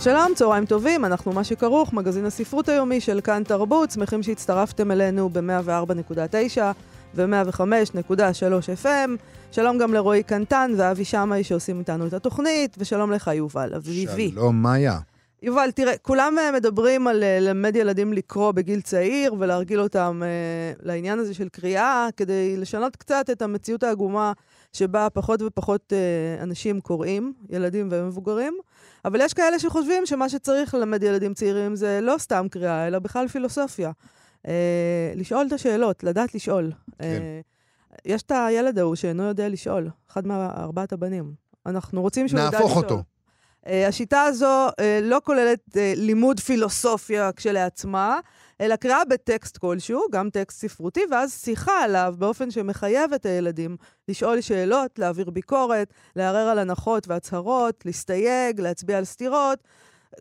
שלום, צהריים טובים, אנחנו מה שכרוך, מגזין הספרות היומי של כאן תרבות, שמחים שהצטרפתם אלינו ב-104.9 ו-105.3 FM. שלום גם לרועי קנטן ואבי שמאי שעושים איתנו את התוכנית, ושלום לך יובל אביבי. שלום, מאיה. יובל, תראה, כולם uh, מדברים על uh, ללמד ילדים לקרוא בגיל צעיר ולהרגיל אותם uh, לעניין הזה של קריאה, כדי לשנות קצת את המציאות העגומה שבה פחות ופחות uh, אנשים קוראים, ילדים ומבוגרים. אבל יש כאלה שחושבים שמה שצריך ללמד ילדים צעירים זה לא סתם קריאה, אלא בכלל פילוסופיה. Uh, לשאול את השאלות, לדעת לשאול. כן. Uh, יש את הילד ההוא שאינו יודע לשאול, אחד מארבעת הבנים. אנחנו רוצים שהוא ידע לשאול. נהפוך אותו. Uh, השיטה הזו uh, לא כוללת uh, לימוד פילוסופיה כשלעצמה, אלא קריאה בטקסט כלשהו, גם טקסט ספרותי, ואז שיחה עליו באופן שמחייב את הילדים לשאול שאלות, להעביר ביקורת, לערער על הנחות והצהרות, להסתייג, להצביע על סתירות.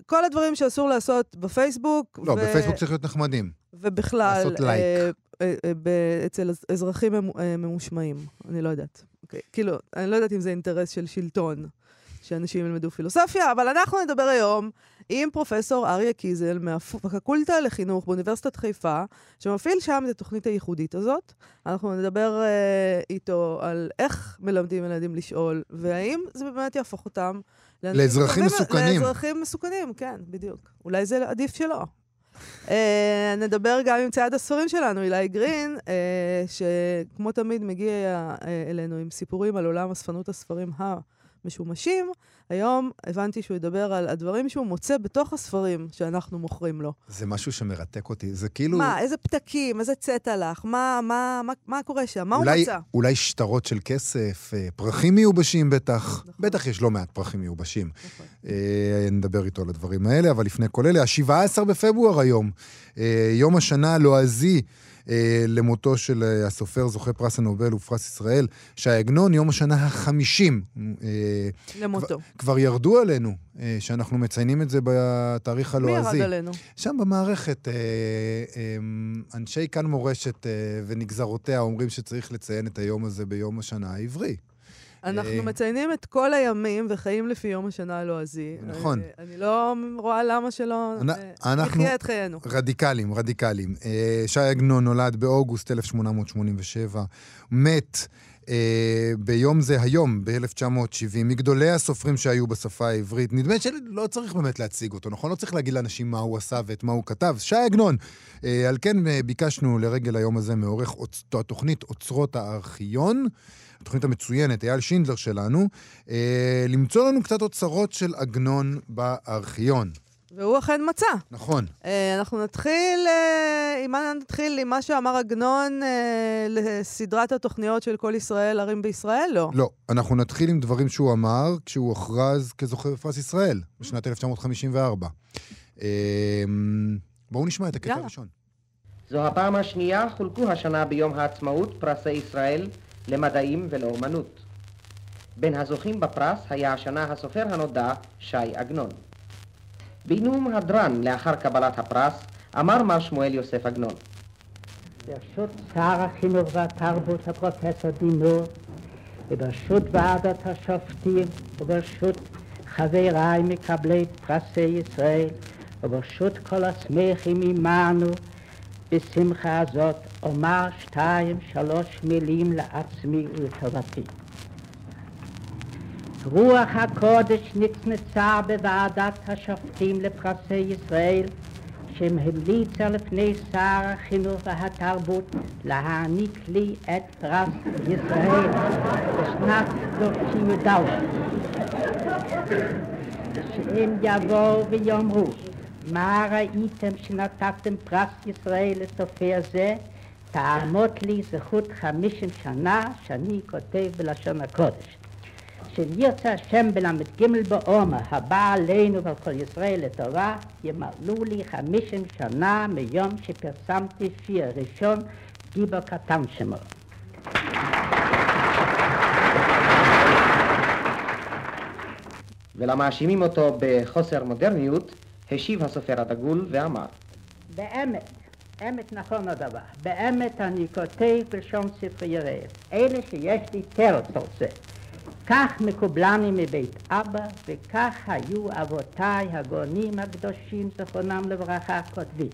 כל הדברים שאסור לעשות בפייסבוק. לא, בפייסבוק צריך להיות נחמדים. ובכלל, לעשות לייק. אה, אה, אה, ב- אצל אז- אזרחים ממו- אה, ממושמעים. אני לא יודעת. אוקיי, כאילו, אני לא יודעת אם זה אינטרס של שלטון, שאנשים ילמדו פילוסופיה, אבל אנחנו נדבר היום עם פרופסור אריה קיזל מהפקולטה לחינוך באוניברסיטת חיפה, שמפעיל שם את התוכנית הייחודית הזאת. אנחנו נדבר אה, איתו על איך מלמדים ילדים לשאול, והאם זה באמת יהפוך אותם... לאזרחים מסוכנים. לאזרחים מסוכנים, כן, בדיוק. אולי זה עדיף שלא. אה, נדבר גם עם צייד הספרים שלנו, אילי גרין, אה, שכמו תמיד מגיע אה, אלינו עם סיפורים על עולם אספנות הספרים המשומשים. היום הבנתי שהוא ידבר על הדברים שהוא מוצא בתוך הספרים שאנחנו מוכרים לו. זה משהו שמרתק אותי. זה כאילו... מה, איזה פתקים, איזה צאת הלך, מה, מה, מה, מה קורה שם, מה הוא אולי, מצא? אולי שטרות של כסף, אה, פרחים מיובשים בטח. נכון. בטח יש לא מעט פרחים מיובשים. נכון. אה, נדבר איתו על הדברים האלה, אבל לפני כל אלה, ה-17 בפברואר היום, אה, יום השנה הלועזי אה, למותו של אה, הסופר, זוכה פרס הנובל ופרס ישראל, ש"י עגנון, יום השנה החמישים. אה, למותו. כבר ירדו עלינו אה, שאנחנו מציינים את זה בתאריך מי הלועזי. ירד עלינו? שם במערכת, אה, אה, אנשי כאן מורשת אה, ונגזרותיה אומרים שצריך לציין את היום הזה ביום השנה העברי. אנחנו מציינים את כל הימים וחיים לפי יום השנה הלועזי. נכון. אה, אני לא רואה למה שלא אה, נחיה את חיינו. רדיקלים, רדיקלים. אה, ש"י עגנון נולד באוגוסט 1887, מת אה, ביום זה היום, ב-1970, מגדולי הסופרים שהיו בשפה העברית. נדמה שלא צריך באמת להציג אותו, נכון? לא צריך להגיד לאנשים מה הוא עשה ואת מה הוא כתב. ש"י עגנון. אה, על כן אה, ביקשנו לרגל היום הזה מעורך אוצ- התוכנית אוצרות הארכיון. התוכנית המצוינת, אייל שינדלר שלנו, אה, למצוא לנו קצת אוצרות של עגנון בארכיון. והוא אכן מצא. נכון. אה, אנחנו נתחיל, אה, עם מה נתחיל? עם מה שאמר עגנון אה, לסדרת התוכניות של כל ישראל, ערים בישראל? לא. לא, אנחנו נתחיל עם דברים שהוא אמר כשהוא הוכרז כזוכה בפרס ישראל בשנת 1954. אמ, בואו נשמע את הקטע. הראשון. זו הפעם השנייה חולקו השנה ביום העצמאות פרסי ישראל למדעים ולאומנות. בין הזוכים בפרס היה השנה הסופר הנודע ש"י עגנון. בנאום הדרן לאחר קבלת הפרס אמר מר שמואל יוסף עגנון ברשות שר החינוך והתרבות הפרופסור דינור, וברשות ועדת השופטים, וברשות חבריי מקבלי פרסי ישראל, וברשות כל השמחים עמנו, בשמחה הזאת אומר שתיים שלוש מילים לעצמי ולטובתי. רוח הקודש נצנצה בוועדת השופטים לפרסי ישראל, שהמליצה לפני שר החינוך והתרבות להעניק לי את פרס ישראל בשנת 30 שהם יבואו ויאמרו מה ראיתם שנתתם פרס ישראל לסופר זה? תעמוד לי זכות חמישים שנה שאני כותב בלשון הקודש. שירצה השם בל"ג בעומר, הבא עלינו ועל כל ישראל לטובה, ימלאו לי חמישים שנה מיום שפרסמתי שיר ראשון, גיבור קטן שמו. ולמאשימים אותו בחוסר מודרניות, השיב הסופר הדגול ואמר באמת, אמת נכון הדבר, באמת אני כותב בלשון ספרי רעב, אלה שיש לי תרץ על זה. כך מקובלני מבית אבא, וכך היו אבותיי הגאונים הקדושים, זכרונם לברכה, כותבים.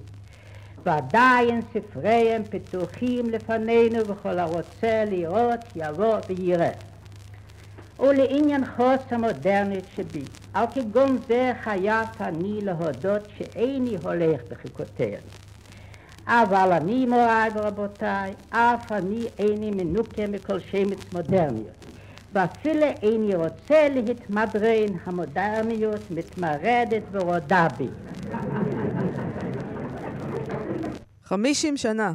ועדיין ספריהם פתוחים לפנינו, וכל הרוצה לראות יבוא ויראה. ולעניין חוסר מודרנית שבי, על כגון זה חייב אני להודות שאיני הולך בחיקותיהם. אבל אני, מוריי ורבותיי, אף אני איני מנוקה מכל שמץ מודרניות. ואפילו איני רוצה להתמדרן, המודרניות מתמרדת ורודה בי. 50 שנה.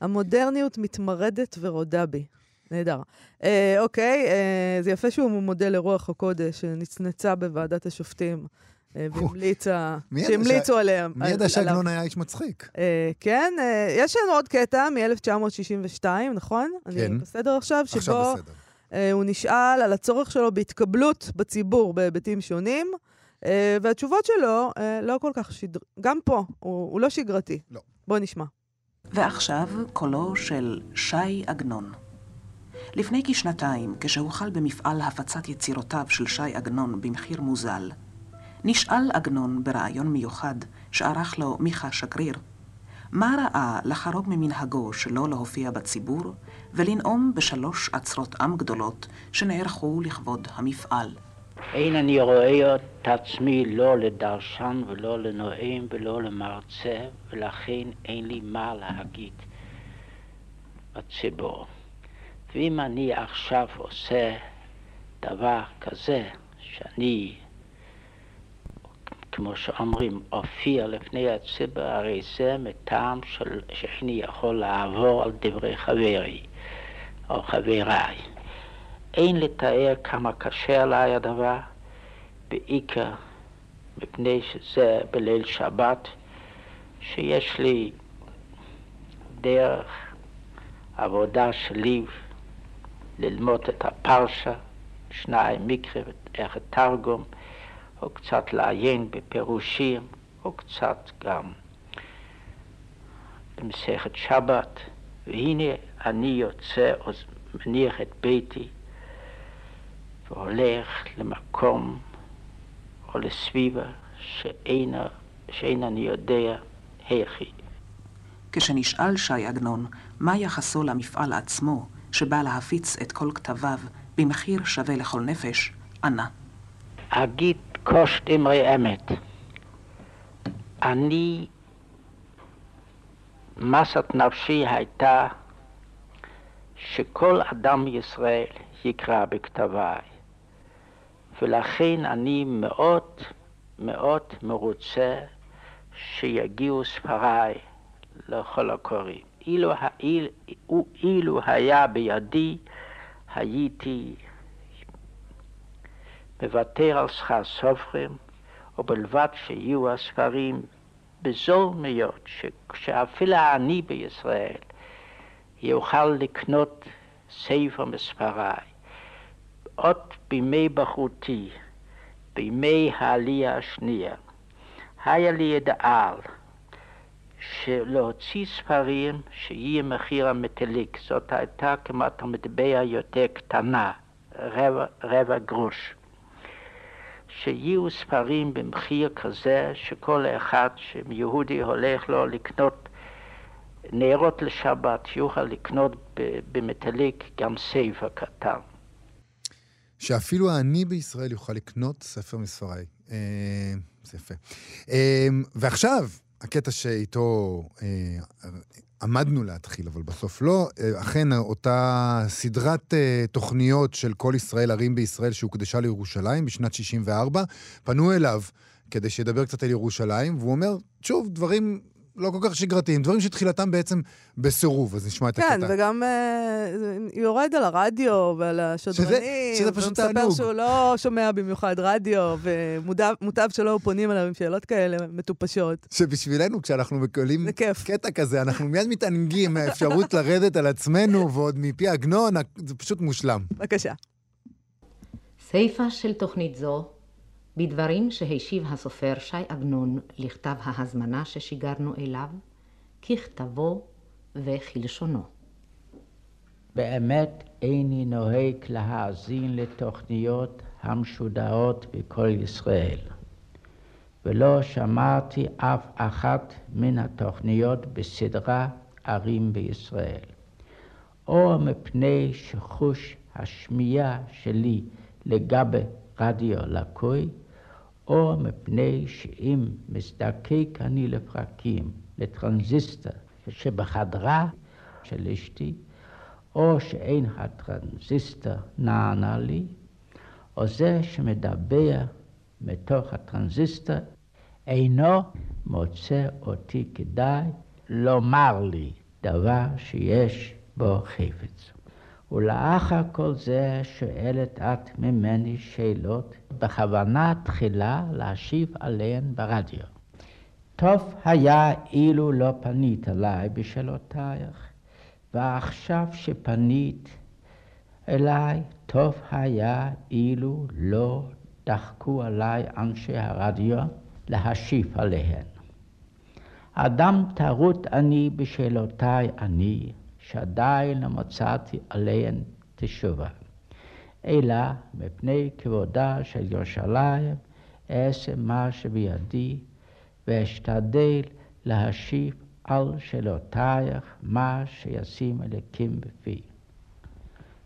המודרניות מתמרדת ורודה בי. נהדר. אה, אוקיי, אה, זה יפה שהוא מודה לרוח הקודש שנצנצה בוועדת השופטים אה, והמליצה, שהמליצו ש- עליהם. מי ידע על- שעגנון. היה איש מצחיק? אה, כן, אה, יש לנו עוד קטע מ-1962, נכון? כן. אני בסדר עכשיו? עכשיו שבו בסדר. אה, הוא נשאל על הצורך שלו בהתקבלות בציבור בהיבטים שונים, אה, והתשובות שלו אה, לא כל כך שדר... גם פה, הוא, הוא לא שגרתי. לא. בוא נשמע. ועכשיו קולו של שי עגנון. לפני כשנתיים, כשהוחל במפעל הפצת יצירותיו של שי עגנון במחיר מוזל, נשאל עגנון בריאיון מיוחד שערך לו מיכה שגריר, מה ראה לחרוג ממנהגו שלא להופיע בציבור ולנאום בשלוש עצרות עם גדולות שנערכו לכבוד המפעל. אין אני רואה את עצמי לא לדרשן ולא לנואם ולא למרצה, ולכן אין לי מה להגיד בציבור. ואם אני עכשיו עושה דבר כזה, שאני, כמו שאומרים, אופיע לפני הציבור, הרי זה מטעם של, שאני יכול לעבור על דברי חברי או חבריי. אין לתאר כמה קשה עליי הדבר, בעיקר מפני שזה בליל שבת, שיש לי דרך עבודה שלי ללמוד את הפרשה, שניים מקרא ואיך תרגום, או קצת לעיין בפירושים, או קצת גם במסכת שבת, והנה אני יוצא, מניח את ביתי, והולך למקום או לסביבה שאין, שאין אני יודע היכי. כשנשאל שי עגנון מה יחסו למפעל עצמו, שבא להפיץ את כל כתביו במחיר שווה לכל נפש, ענה. אגיד קושט אמרי אמת. אני, מסת נפשי הייתה שכל אדם בישראל יקרא בכתביי. ולכן אני מאוד מאוד מרוצה שיגיעו ספריי לכל הקוראים. אילו, אילו, אילו היה בידי, הייתי מוותר על שכר סופרים, ובלבד שיהיו הספרים בזול מאוד, שאפילו העני בישראל יוכל לקנות ספר מספריי. עוד בימי בחרותי, בימי העלייה השנייה, היה לי ידעל שלהוציא ספרים שיהיה מחיר המטליק. זאת הייתה כמעט המטבע יותר קטנה, רבע, רבע גרוש. שיהיו ספרים במחיר כזה שכל אחד שיהודי הולך לו לקנות נרות לשבת, יוכל לקנות במטליק גם ספר קטן. שאפילו העני בישראל יוכל לקנות ספר מספריי. אה, זה יפה. אה, ועכשיו, הקטע שאיתו אה, עמדנו להתחיל, אבל בסוף לא, אה, אכן אותה סדרת אה, תוכניות של כל ישראל, ערים בישראל, שהוקדשה לירושלים בשנת 64, פנו אליו כדי שידבר קצת על ירושלים, והוא אומר, שוב, דברים לא כל כך שגרתיים, דברים שתחילתם בעצם בסירוב, אז נשמע את הקטע. כן, וגם אה, יורד על הרדיו ועל השדרנים. שזה- שזה פשוט ומספר תענוג. שהוא לא שומע במיוחד רדיו, ומוטב שלא פונים אליו עם שאלות כאלה מטופשות. שבשבילנו, כשאנחנו מקבלים. קטע כזה, אנחנו מיד מתענגים מהאפשרות לרדת על עצמנו, ועוד מפי עגנון, זה פשוט מושלם. בבקשה. סיפה של תוכנית זו, בדברים שהשיב הסופר שי עגנון לכתב ההזמנה ששיגרנו אליו, ככתבו וכלשונו. באמת איני נוהג להאזין לתוכניות המשודרות בכל ישראל, ולא שמעתי אף אחת מן התוכניות בסדרה ערים בישראל, או מפני שחוש השמיעה שלי לגבי רדיו לקוי, או מפני שאם מזדקק אני לפרקים, לטרנזיסטור שבחדרה של אשתי, או שאין הטרנזיסטור נענה לי, או זה שמדבר מתוך הטרנזיסטור אינו מוצא אותי כדאי לומר לי דבר שיש בו חפץ. ולאחר כל זה שואלת את ממני שאלות, בכוונה תחילה להשיב עליהן ברדיו. טוב היה אילו לא פנית אליי בשאלותייך, ועכשיו שפנית אליי, טוב היה אילו לא דחקו עליי אנשי הרדיו להשיב עליהן. אדם טרוט אני בשאלותיי אני, שעדיין לא מצאתי עליהן תשובה. אלא מפני כבודה של ירושלים אעשה מה שבידי ואשתדל להשיב על שאלותייך מה שישים אלוקים בפי.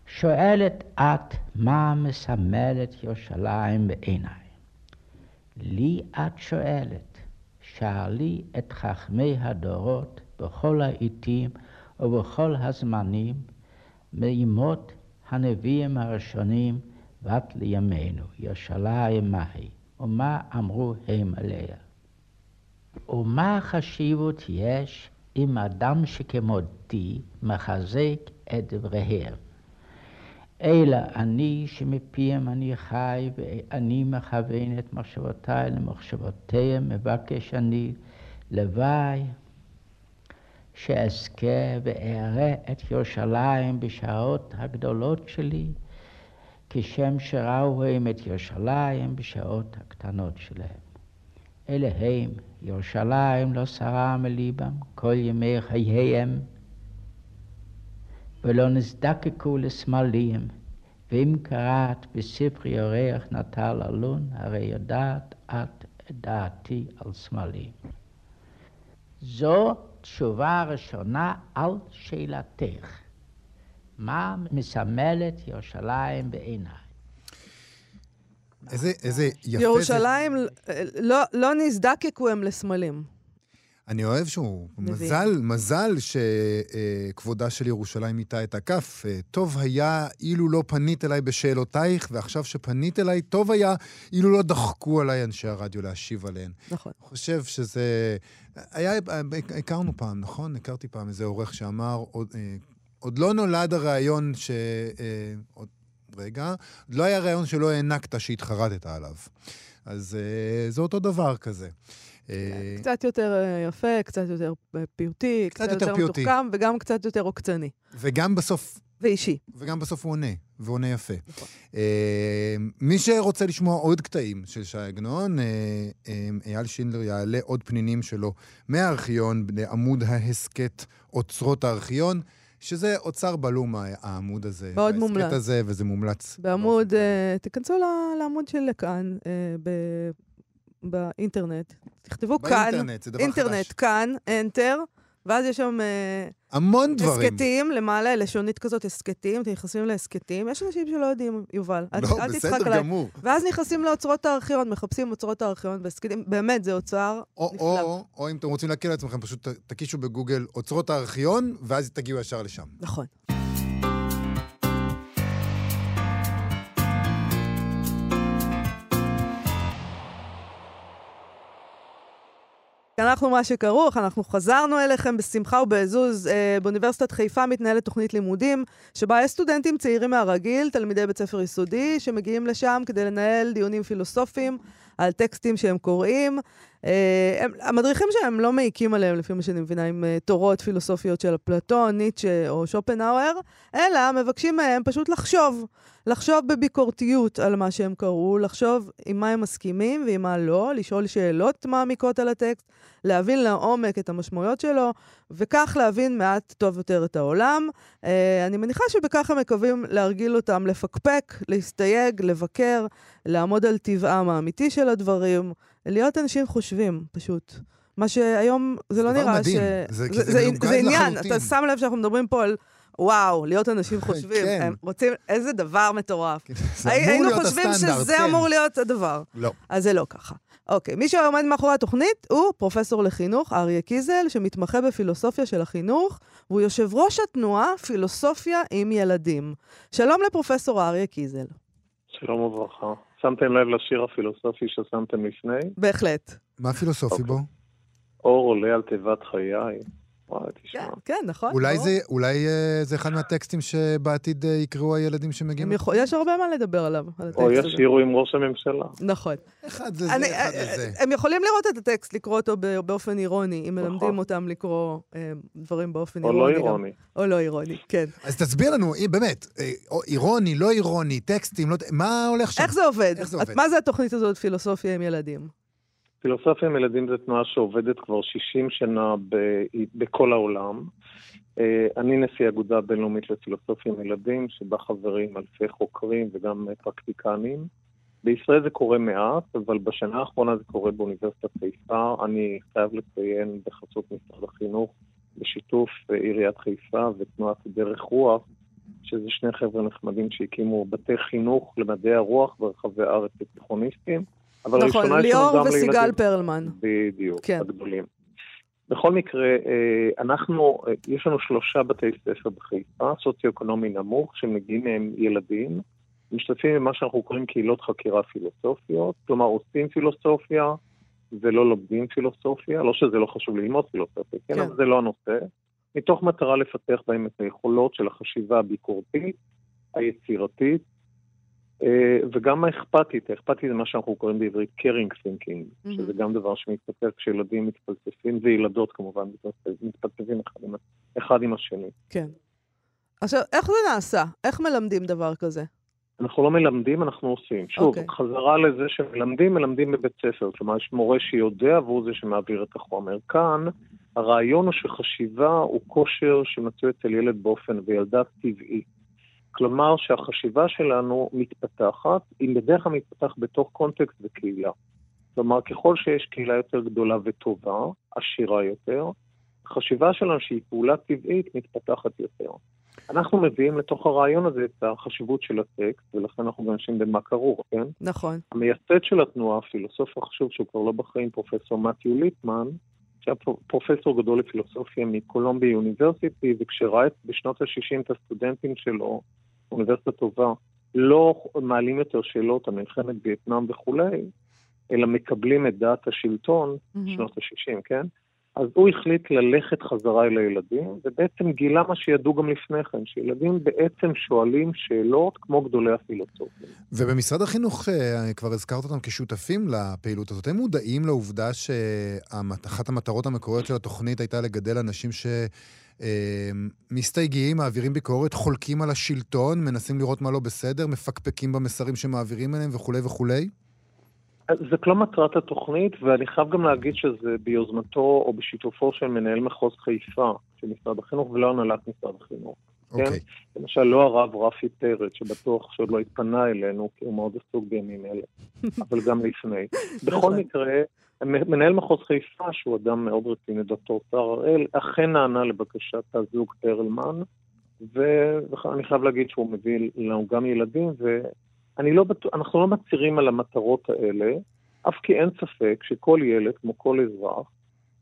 שואלת את מה מסמלת ירושלים בעיניי. לי את שואלת, שאלי את חכמי הדורות בכל העיתים ובכל הזמנים, מימות הנביאים הראשונים ועד לימינו, ירושלים מהי, ומה אמרו הם עליה. ומה חשיבות יש אם אדם שכמותי מחזק את דבריהם. אלא אני שמפיהם אני חי ואני מכוון את מחשבותיי למחשבותיהם, מבקש אני לוואי שאזכה ואראה את ירושלים בשעות הגדולות שלי, כשם שראו הם את ירושלים בשעות הקטנות שלהם. אלה הם, ירושלים לא שרה מליבם כל ימי חייהם, ולא נזדקקו לסמלים, ואם קראת בספרי אורח נטל אלון, הרי יודעת את דעתי על סמלים. זו תשובה ראשונה על שאלתך. מה מסמלת ירושלים בעיניי? איזה, איזה יפה זה. ירושלים, לא, לא נזדקקו הם לסמלים. אני אוהב שהוא, מבין. מזל, מזל שכבודה של ירושלים איתה את הכף. אה, טוב היה אילו לא פנית אליי בשאלותייך, ועכשיו שפנית אליי, טוב היה אילו לא דחקו עליי אנשי הרדיו להשיב עליהן. נכון. אני חושב שזה... היה, הכרנו פעם, נכון? הכרתי פעם איזה עורך שאמר, עוד, אה, עוד לא נולד הרעיון ש... אה, עוד, רגע, לא היה רעיון שלא הענקת שהתחרטת עליו. אז זה אותו דבר כזה. אה, קצת יותר אה, יפה, קצת יותר אה, פיוטי, קצת יותר פיוטי. מתוחכם, וגם קצת יותר עוקצני. וגם בסוף ואישי. וגם בסוף הוא עונה, ועונה יפה. נכון. אה, מי שרוצה לשמוע עוד קטעים של ש"י עגנון, אה, אה, אייל שינדלר יעלה עוד פנינים שלו מהארכיון לעמוד ההסכת אוצרות הארכיון, שזה אוצר בלום העמוד הזה. מאוד מומלץ. ההסכת הזה, וזה מומלץ. בעמוד, אה, תיכנסו לעמוד של כאן, אה, ב- באינטרנט. תכתבו כאן, באינטרנט, זה דבר אינטרנט, חדש. כאן, Enter, ואז יש שם אה, המון דברים. הסכתים, למעלה, לשונית כזאת, הסכתים, אתם נכנסים להסכתים. יש אנשים שלא יודעים, יובל. לא, אל בסדר עליי. גמור. ואז נכנסים לאוצרות הארכיון, מחפשים אוצרות הארכיון והסכתים. באמת, זה אוצר או, נפלא. או, או אם אתם רוצים להקל על עצמכם, פשוט תקישו בגוגל אוצרות הארכיון, ואז תגיעו ישר לשם. נכון. אנחנו מה שכרוך, אנחנו חזרנו אליכם בשמחה ובעזוז. אה, באוניברסיטת חיפה מתנהלת תוכנית לימודים, שבה יש סטודנטים צעירים מהרגיל, תלמידי בית ספר יסודי, שמגיעים לשם כדי לנהל דיונים פילוסופיים על טקסטים שהם קוראים. אה, הם, המדריכים שלהם לא מעיקים עליהם, לפי מה שאני מבינה, עם אה, תורות פילוסופיות של אפלטון, ניטשה או שופנהאואר, אלא מבקשים מהם פשוט לחשוב. לחשוב בביקורתיות על מה שהם קראו, לחשוב עם מה הם מסכימים ועם מה לא, לשאול שאלות מעמיקות על הטקסט, להבין לעומק את המשמעויות שלו, וכך להבין מעט טוב יותר את העולם. Uh, אני מניחה שבכך הם מקווים להרגיל אותם לפקפק, להסתייג, לבקר, לעמוד על טבעם האמיתי של הדברים, להיות אנשים חושבים, פשוט. מה שהיום זה לא נראה מדהים. ש... זה- זה, זה זה, זה עניין, לחלוטין. אתה שם לב שאנחנו מדברים פה על... וואו, להיות אנשים חושבים. כן. הם רוצים, איזה דבר מטורף. אמור היינו להיות חושבים הסטנדרט, שזה כן. אמור להיות הדבר. לא. אז זה לא ככה. אוקיי, מי שעומד מאחורי התוכנית הוא פרופסור לחינוך אריה קיזל, שמתמחה בפילוסופיה של החינוך, והוא יושב ראש התנועה פילוסופיה עם ילדים. שלום לפרופסור אריה קיזל. שלום וברכה. שמתם לב לשיר הפילוסופי ששמתם לפני? בהחלט. מה פילוסופי אוקיי. בו? אור עולה על תיבת חיי. וואי, תשמע. כן, כן, נכון. אולי ברור. זה, אולי אה, זה אחד מהטקסטים שבעתיד אה, יקראו הילדים שמגיעים? יכול- יש הרבה מה לדבר עליו, על הטקסט או הזה. ישירו עם ראש הממשלה. נכון. אחד זה זה, אני- אחד אה, זה זה. הם יכולים לראות את הטקסט, לקרוא אותו באופן אירוני, אם נכון. מלמדים אותם לקרוא אה, דברים באופן או אירוני. לא גם. אירוני. או לא אירוני, כן. אז תסביר לנו, אה, באמת, אה, או אירוני, לא אירוני, טקסטים, לא... מה הולך שם? איך זה עובד? איך זה עובד? מה זה התוכנית הזאת, פילוסופיה עם ילדים? פילוסופיה עם ילדים זו תנועה שעובדת כבר 60 שנה ב- בכל העולם. אה, אני נשיא האגודה הבינלאומית לפילוסופיה עם ילדים, שבה חברים אלפי חוקרים וגם פרקטיקנים. בישראל זה קורה מעט, אבל בשנה האחרונה זה קורה באוניברסיטת חיפה. אני חייב לציין בחסות משרד החינוך, בשיתוף עיריית חיפה ותנועת דרך רוח, שזה שני חבר'ה נחמדים שהקימו בתי חינוך למדעי הרוח ברחבי הארץ לתיכוניסטים. אבל נכון, ראשונה יש לנו ליאור גם וסיגל לילדים. פרלמן. בדיוק, כן. הגדולים. בכל מקרה, אה, אנחנו, אה, יש לנו שלושה בתי ספר בחיפה, סוציו-אקונומי נמוך, שמגיעים מהם ילדים, משתתפים במה שאנחנו קוראים קהילות חקירה פילוסופיות, כלומר עושים פילוסופיה ולא לומדים פילוסופיה, לא שזה לא חשוב ללמוד פילוסופיה, כן, כן. אבל זה לא הנושא, מתוך מטרה לפתח בהם את היכולות של החשיבה הביקורתית, היצירתית, וגם האכפתית, האכפתית זה מה שאנחנו קוראים בעברית caring thinking, שזה גם דבר שמתפתח כשילדים מתפלספים, וילדות כמובן מתפלספים- אחד עם, אחד עם השני. כן. עכשיו, איך זה נעשה? איך מלמדים דבר כזה? אנחנו לא מלמדים, אנחנו עושים. שוב, אוקיי. okay. חזרה לזה שמלמדים, מלמדים בבית ספר. כלומר, יש מורה שיודע והוא זה שמעביר את החומר. כאן, הרעיון הוא שחשיבה הוא כושר שמצוי אצל ילד באופן, וילדה טבעי. כלומר, שהחשיבה שלנו מתפתחת, היא בדרך כלל מתפתחת בתוך קונטקסט וקהילה. כלומר, ככל שיש קהילה יותר גדולה וטובה, עשירה יותר, החשיבה שלנו, שהיא פעולה טבעית, מתפתחת יותר. אנחנו מביאים לתוך הרעיון הזה את החשיבות של הטקסט, ולכן אנחנו גם אנשים במה כרוך, כן? נכון. המייסד של התנועה, הפילוסוף החשוב שהוא כבר לא בחיים, פרופסור מתיו ליטמן, שהיה פר- פרופסור גדול לפילוסופיה מקולומבי יוניברסיטי, וכשראה בשנות ה-60 את הסטודנטים שלו, אוניברסיטה טובה, לא מעלים יותר שאלות על מלחמת וייטנאם וכולי, אלא מקבלים את דעת השלטון, שנות ה-60, כן? אז הוא החליט ללכת חזרה אל הילדים, ובעצם גילה מה שידעו גם לפני כן, שילדים בעצם שואלים שאלות כמו גדולי הפילוסופים. ובמשרד החינוך, אה, כבר הזכרת אותם כשותפים לפעילות הזאת, הם מודעים לעובדה שאחת המטרות המקוריות של התוכנית הייתה לגדל אנשים שמסתייגים, מעבירים ביקורת, חולקים על השלטון, מנסים לראות מה לא בסדר, מפקפקים במסרים שמעבירים אליהם וכולי וכולי? זאת לא מטרת התוכנית, ואני חייב גם להגיד שזה ביוזמתו או בשיתופו של מנהל מחוז חיפה של משרד החינוך ולא הנהלת משרד החינוך. אוקיי. כן? למשל, לא הרב רפי פרץ, שבטוח שעוד לא התפנה אלינו, כי הוא מאוד עסוק בימים אלה, אבל גם לפני. בכל. מקרה, מנהל מחוז חיפה, שהוא אדם מאוד רציני, דוקטור סער הראל, אכן נענה לבקשת הזוג פרלמן, ואני חייב להגיד שהוא מביא לנו גם ילדים, ואני לא בטוח, אנחנו לא מצהירים על המטרות האלה, אף כי אין ספק שכל ילד, כמו כל אזרח,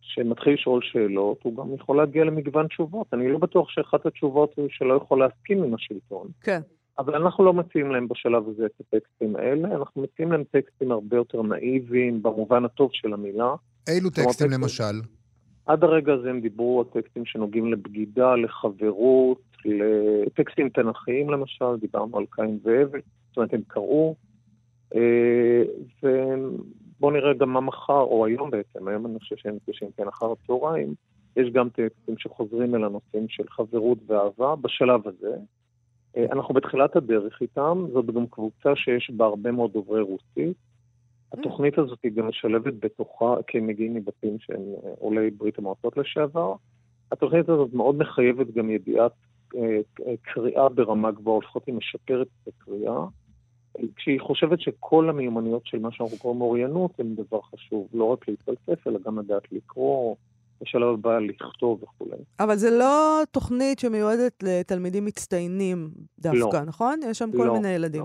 שמתחיל לשאול שאלות, הוא גם יכול להגיע למגוון תשובות. אני לא בטוח שאחת התשובות היא שלא יכול להסכים עם השלטון. כן. אבל אנחנו לא מציעים להם בשלב הזה את הטקסטים האלה, אנחנו מציעים להם טקסטים הרבה יותר נאיביים, במובן הטוב של המילה, אילו טקסטים- למשל? עד הרגע הזה הם דיברו על טקסטים שנוגעים לבגידה, לחברות, לטקסטים תנכיים למשל, דיברנו על קין והבל, זאת אומרת הם קראו. אה, ובואו נראה גם מה מחר, או היום בעצם, היום אני חושב שהם נפגשים כן אחר הצהריים, יש גם טקסטים שחוזרים אל הנושאים של חברות ואהבה בשלב הזה. אה, אנחנו בתחילת הדרך איתם, זאת גם קבוצה שיש בה הרבה מאוד דוברי רוסית. התוכנית הזאת היא גם משלבת בתוכה, כי הם מגיעים מבתים שהם אה, עולי ברית המועצות לשעבר. התוכנית הזאת מאוד מחייבת גם ידיעת אה, אה, קריאה ברמה גבוהה, לפחות היא משפרת את הקריאה. כשהיא חושבת שכל המיומנויות של מה שאנחנו קוראים אוריינות הם דבר חשוב, לא רק להתפלסף, אלא גם לדעת לקרוא, בשלב הבא לכתוב וכולי. אבל זה לא תוכנית שמיועדת לתלמידים מצטיינים דווקא, לא. נכון? יש שם כל לא, מיני ילדים.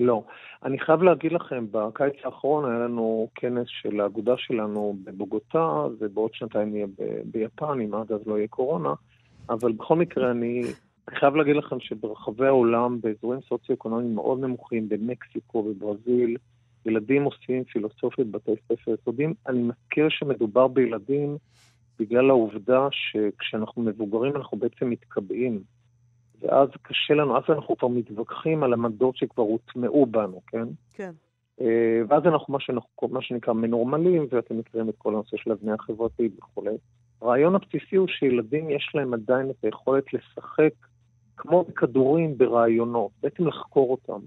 לא. אני חייב להגיד לכם, בקיץ האחרון היה לנו כנס של האגודה שלנו בבוגוטה, ובעוד שנתיים נהיה ב- ביפן, אם עד אז לא יהיה קורונה, אבל בכל מקרה אני חייב להגיד לכם שברחבי העולם, באזורים סוציו-אקונומיים מאוד נמוכים, במקסיקו, בברזיל, ילדים עושים פילוסופיות בבתי ספר יסודיים. אני מזכיר שמדובר בילדים בגלל העובדה שכשאנחנו מבוגרים אנחנו בעצם מתקבעים. ואז קשה לנו, אז אנחנו כבר מתווכחים על עמדות שכבר הוטמעו בנו, כן? כן. אה, ואז אנחנו מה, שאנחנו, מה שנקרא מנורמלים, ואתם מכירים את כל הנושא של הבנייה החברתית וכולי. הרעיון הבסיסי הוא שילדים יש להם עדיין את היכולת לשחק כמו בכדורים ברעיונות, בעצם לחקור אותם.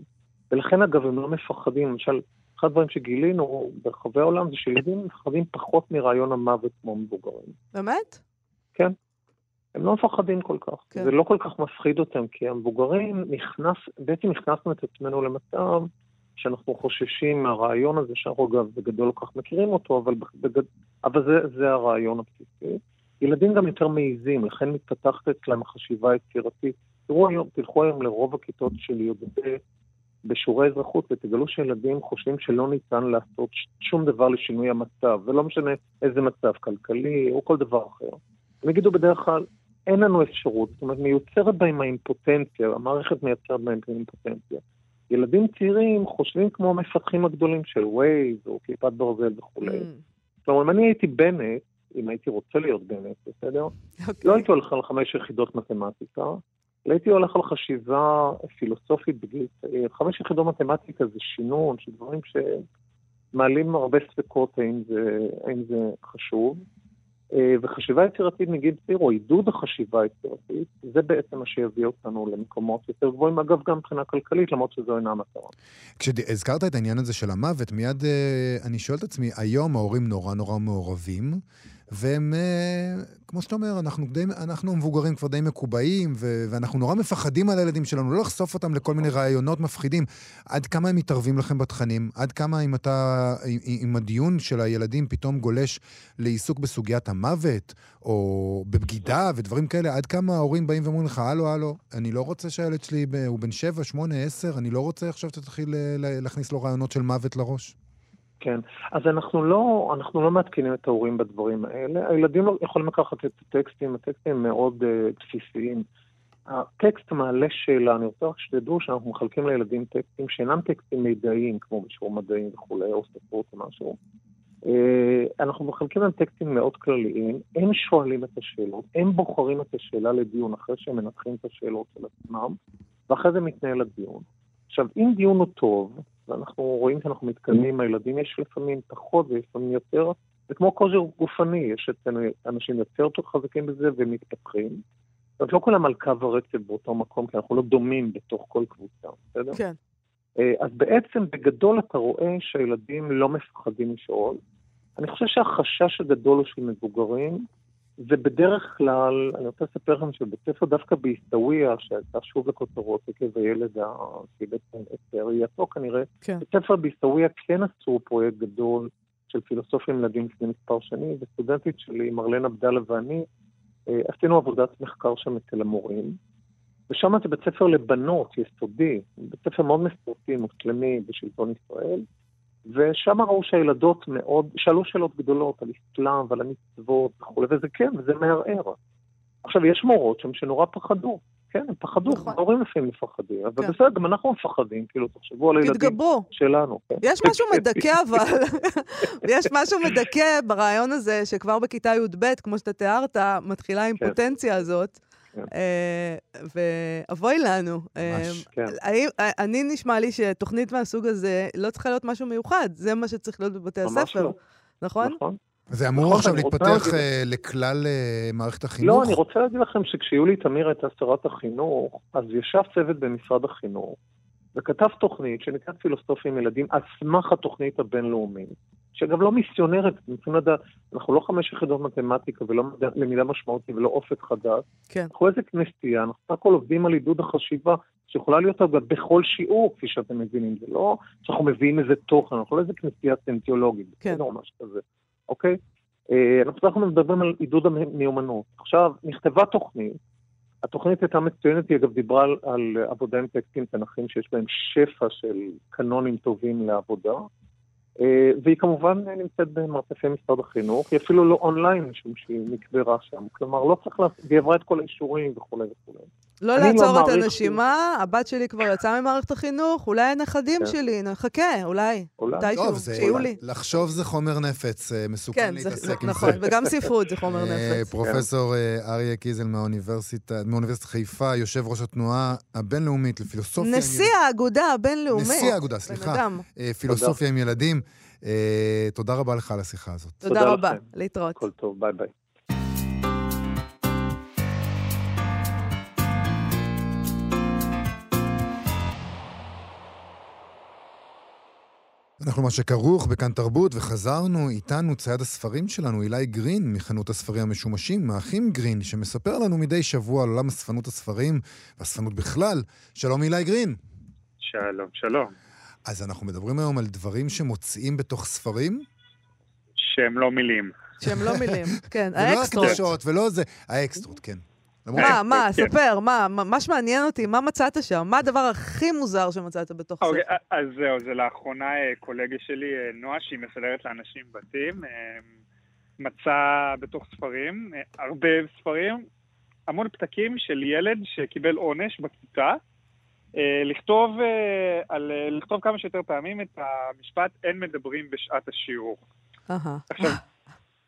ולכן אגב הם לא מפחדים, למשל, אחד הדברים שגילינו ברחבי העולם זה שילדים מפחדים פחות מרעיון המוות כמו מבוגרים. באמת? כן. הם לא מפחדים כל כך. כן. זה לא כל כך מפחיד אותם, כי המבוגרים נכנס, בעצם הכנסנו את עצמנו למצב שאנחנו חוששים מהרעיון הזה, שאנחנו אגב בגדול לא כל כך מכירים אותו, אבל, בגד... אבל זה, זה הרעיון הבסיסי. ילדים גם יותר מעיזים, לכן מתפתחת אצלם החשיבה היצירתית. תראו היום, תלכו היום לרוב הכיתות של י"ב בשיעורי אזרחות ותגלו שילדים חושבים שלא ניתן לעשות שום דבר לשינוי המצב, ולא משנה איזה מצב, כלכלי או כל דבר אחר. הם יגידו בדרך כלל, אין לנו אפשרות, זאת אומרת, מיוצרת בהם האימפוטנציה, המערכת מייצרת בהם אימפוטנציה. ילדים צעירים חושבים כמו המפתחים הגדולים של ווייז או כיפת ברזל וכולי. Mm, כלומר, אם אני הייתי בנט, אם הייתי רוצה להיות בנט, בסדר? אוקיי. לא הייתי הולך על חמש יחידות מתמטיקה, הייתי הולך על חשיבה פילוסופית בגיל צעיר. חמש יחידות מתמטיקה זה שינון, שדברים שמעלים הרבה ספקות האם זה, האם זה חשוב. אה, וחשיבה יצירתית מגיל צעיר, או עידוד החשיבה היצירתית, זה בעצם מה שיביא אותנו למקומות יותר גבוהים, אגב, גם מבחינה כלכלית, למרות שזו אינה המטרה. כשהזכרת את העניין הזה של המוות, מיד אה, אני שואל את עצמי, היום ההורים נורא נורא מעורבים, והם, אה, כמו שאתה אומר, אנחנו, די, אנחנו המבוגרים כבר די מקובעים, ו- ואנחנו נורא מפחדים על הילדים שלנו, לא לחשוף אותם לכל מיני רעיונות מפחידים. עד כמה הם מתערבים לכם בתכנים? עד כמה אם אתה, אם, הדיון של הילדים פתאום גולש לעיסוק בסוגיית המוות, או בבגידה ודברים כאלה, עד כמה ההורים באים ואומרים לך, הלו, הלו, אני לא רוצה שהילד שלי, הוא בן שבע, שמונה, עשר, אני לא רוצה עכשיו שתתחיל אה, להכניס לו רעיונות של מוות לראש. כן, אז אנחנו לא, אנחנו לא מעדכנים את ההורים בדברים האלה. הילדים לא יכולים לקחת את הטקסטים, הטקסטים מאוד uh, בסיסיים. הטקסט מעלה שאלה, אני רוצה רק שתדעו שאנחנו מחלקים לילדים טקסטים שאינם טקסטים מידעיים, כמו בשיעור מדעים וכולי, או ספרות או משהו. Uh, אנחנו מחלקים להם טקסטים מאוד כלליים, הם שואלים את השאלות, הם בוחרים את השאלה לדיון אחרי שהם מנתחים את השאלות של עצמם, ואחרי זה מתנהל הדיון. עכשיו, אם דיון הוא טוב, ואנחנו רואים שאנחנו מתקדמים עם הילדים, יש לפעמים פחות ולפעמים יותר, זה כמו כושר גופני, יש אצלנו אנשים יותר חזקים בזה ומתפתחים. זאת אומרת, לא כולם על קו הרצף באותו מקום, כי אנחנו לא דומים בתוך כל קבוצה, בסדר? כן. אה, אז בעצם בגדול אתה רואה שהילדים לא מפחדים לשאול. אני חושב שהחשש הגדול הוא של מבוגרים, ובדרך כלל, אני רוצה לספר לכם שבית ספר דווקא בעיסאוויה, שהייתה שוב לכותרות עקב הילד שאיבד את ראייתו כנראה, כן. בית ספר בעיסאוויה כן עשו פרויקט גדול של פילוסופיה עם ילדים לפני מספר שנים, וסטודנטית שלי, מרלן עבדאללה ואני, אה, עשינו עבודת מחקר שם אצל המורים, ושם זה בית ספר לבנות, יסודי, בית ספר מאוד מסורתי, מוסלמי בשלטון ישראל, ושם ראו שהילדות מאוד, שאלו שאלות גדולות על אסלאם ועל המצוות וכולי, וזה כן, וזה מערער. עכשיו, יש מורות שם שנורא פחדו. כן, הם פחדו, נכון. ההורים לפעמים מפחדים, אבל כן. בסדר, גם אנחנו מפחדים, כאילו, תחשבו על הילדים תתגברו. שלנו. כן. יש משהו מדכא אבל, יש משהו מדכא ברעיון הזה, שכבר בכיתה י"ב, כמו שאתה תיארת, מתחילה האימפוטנציה הזאת. כן. אה, ואבוי לנו. אה, ממש, כן. האם- אה, אני נשמע לי שתוכנית מהסוג הזה לא צריכה להיות משהו מיוחד, זה מה שצריך להיות בבתי הספר, לא. נכון? נכון. זה אמור נכון, עכשיו להתפתח להגיד- לכלל מערכת החינוך? לא, אני רוצה להגיד לכם שכשיולי תמיר הייתה שרת החינוך, אז ישב צוות במשרד החינוך וכתב תוכנית שנקראת פילוסופיה עם ילדים על סמך התוכנית הבינלאומית, שאגב לא צריכים לדעת, אנחנו לא חמש יחידות מתמטיקה ולא למידה משמעותית ולא אופק חדש, כן. אנחנו איזה כנסייה, אנחנו סך הכל עובדים על עידוד החשיבה, שיכולה להיות אגב בכל שיעור, כפי שאתם מבינים, זה לא שאנחנו מביאים איזה תוכן, אנחנו לא איזה כנסייה סנטיולוגית, כן. לא ממש כזה, אוקיי? אה, אנחנו אנחנו מדברים על עידוד המיומנות. עכשיו, נכתבה תוכנית, התוכנית הייתה מצוינת, היא אגב דיברה על, על עבודה עם טקסטים תנ"כיים שיש בהם שפע של קנונים טובים לעבודה, והיא כמובן נמצאת במרתפי משרד החינוך, היא אפילו לא אונליין, משום שהיא נקברה שם, כלומר לא צריך לעשות, והיא עברה את כל האישורים וכולי וכולי. לא לא לעצור את הנשימה, הבת שלי כבר יצאה ממערכת החינוך, אולי הנכדים כן. שלי, נחכה, אולי. אולי. טוב, זה... כשיהיו לי. לחשוב זה חומר נפץ, אה, מסוכן כן, זה- להתעסק עם נכון, זה. וגם ספרות זה חומר אה, נפץ. פרופסור אה, אריה קיזל מהאוניברסיטה, מאוניברסיטת חיפה, יושב ראש התנועה הבינלאומית לפילוסופיה. נשיא האגודה הבינלאומית. נשיא האגודה, סליחה. אדם. פילוסופיה עם ילדים. תודה רבה לך על השיחה הזאת. תודה רבה. להתראות. הכל טוב, ביי ביי. אנחנו מה שכרוך בכאן תרבות, וחזרנו איתנו צייד הספרים שלנו, אילי גרין, מחנות הספרים המשומשים, האחים גרין, שמספר לנו מדי שבוע על עולם אספנות הספרים, והספנות בכלל. שלום אילי גרין. שלום, שלום. אז אנחנו מדברים היום על דברים שמוצאים בתוך ספרים, שהם לא מילים. שהם לא מילים. כן, ולא האקסטרות. הקדשות ולא זה, האקסטרות, כן. מה, מה, כן. ספר, מה, מה מה שמעניין אותי, מה מצאת שם? מה הדבר הכי מוזר שמצאת בתוך אוקיי, ספר? אז זהו, זה לאחרונה אה, קולגה שלי, אה, נועה, שהיא מסדרת לאנשים בתים, אה, מצא בתוך ספרים, הרבה ספרים, המון פתקים של ילד שקיבל עונש בכיתה, לכתוב, על, לכתוב כמה שיותר פעמים את המשפט אין מדברים בשעת השיעור. עכשיו,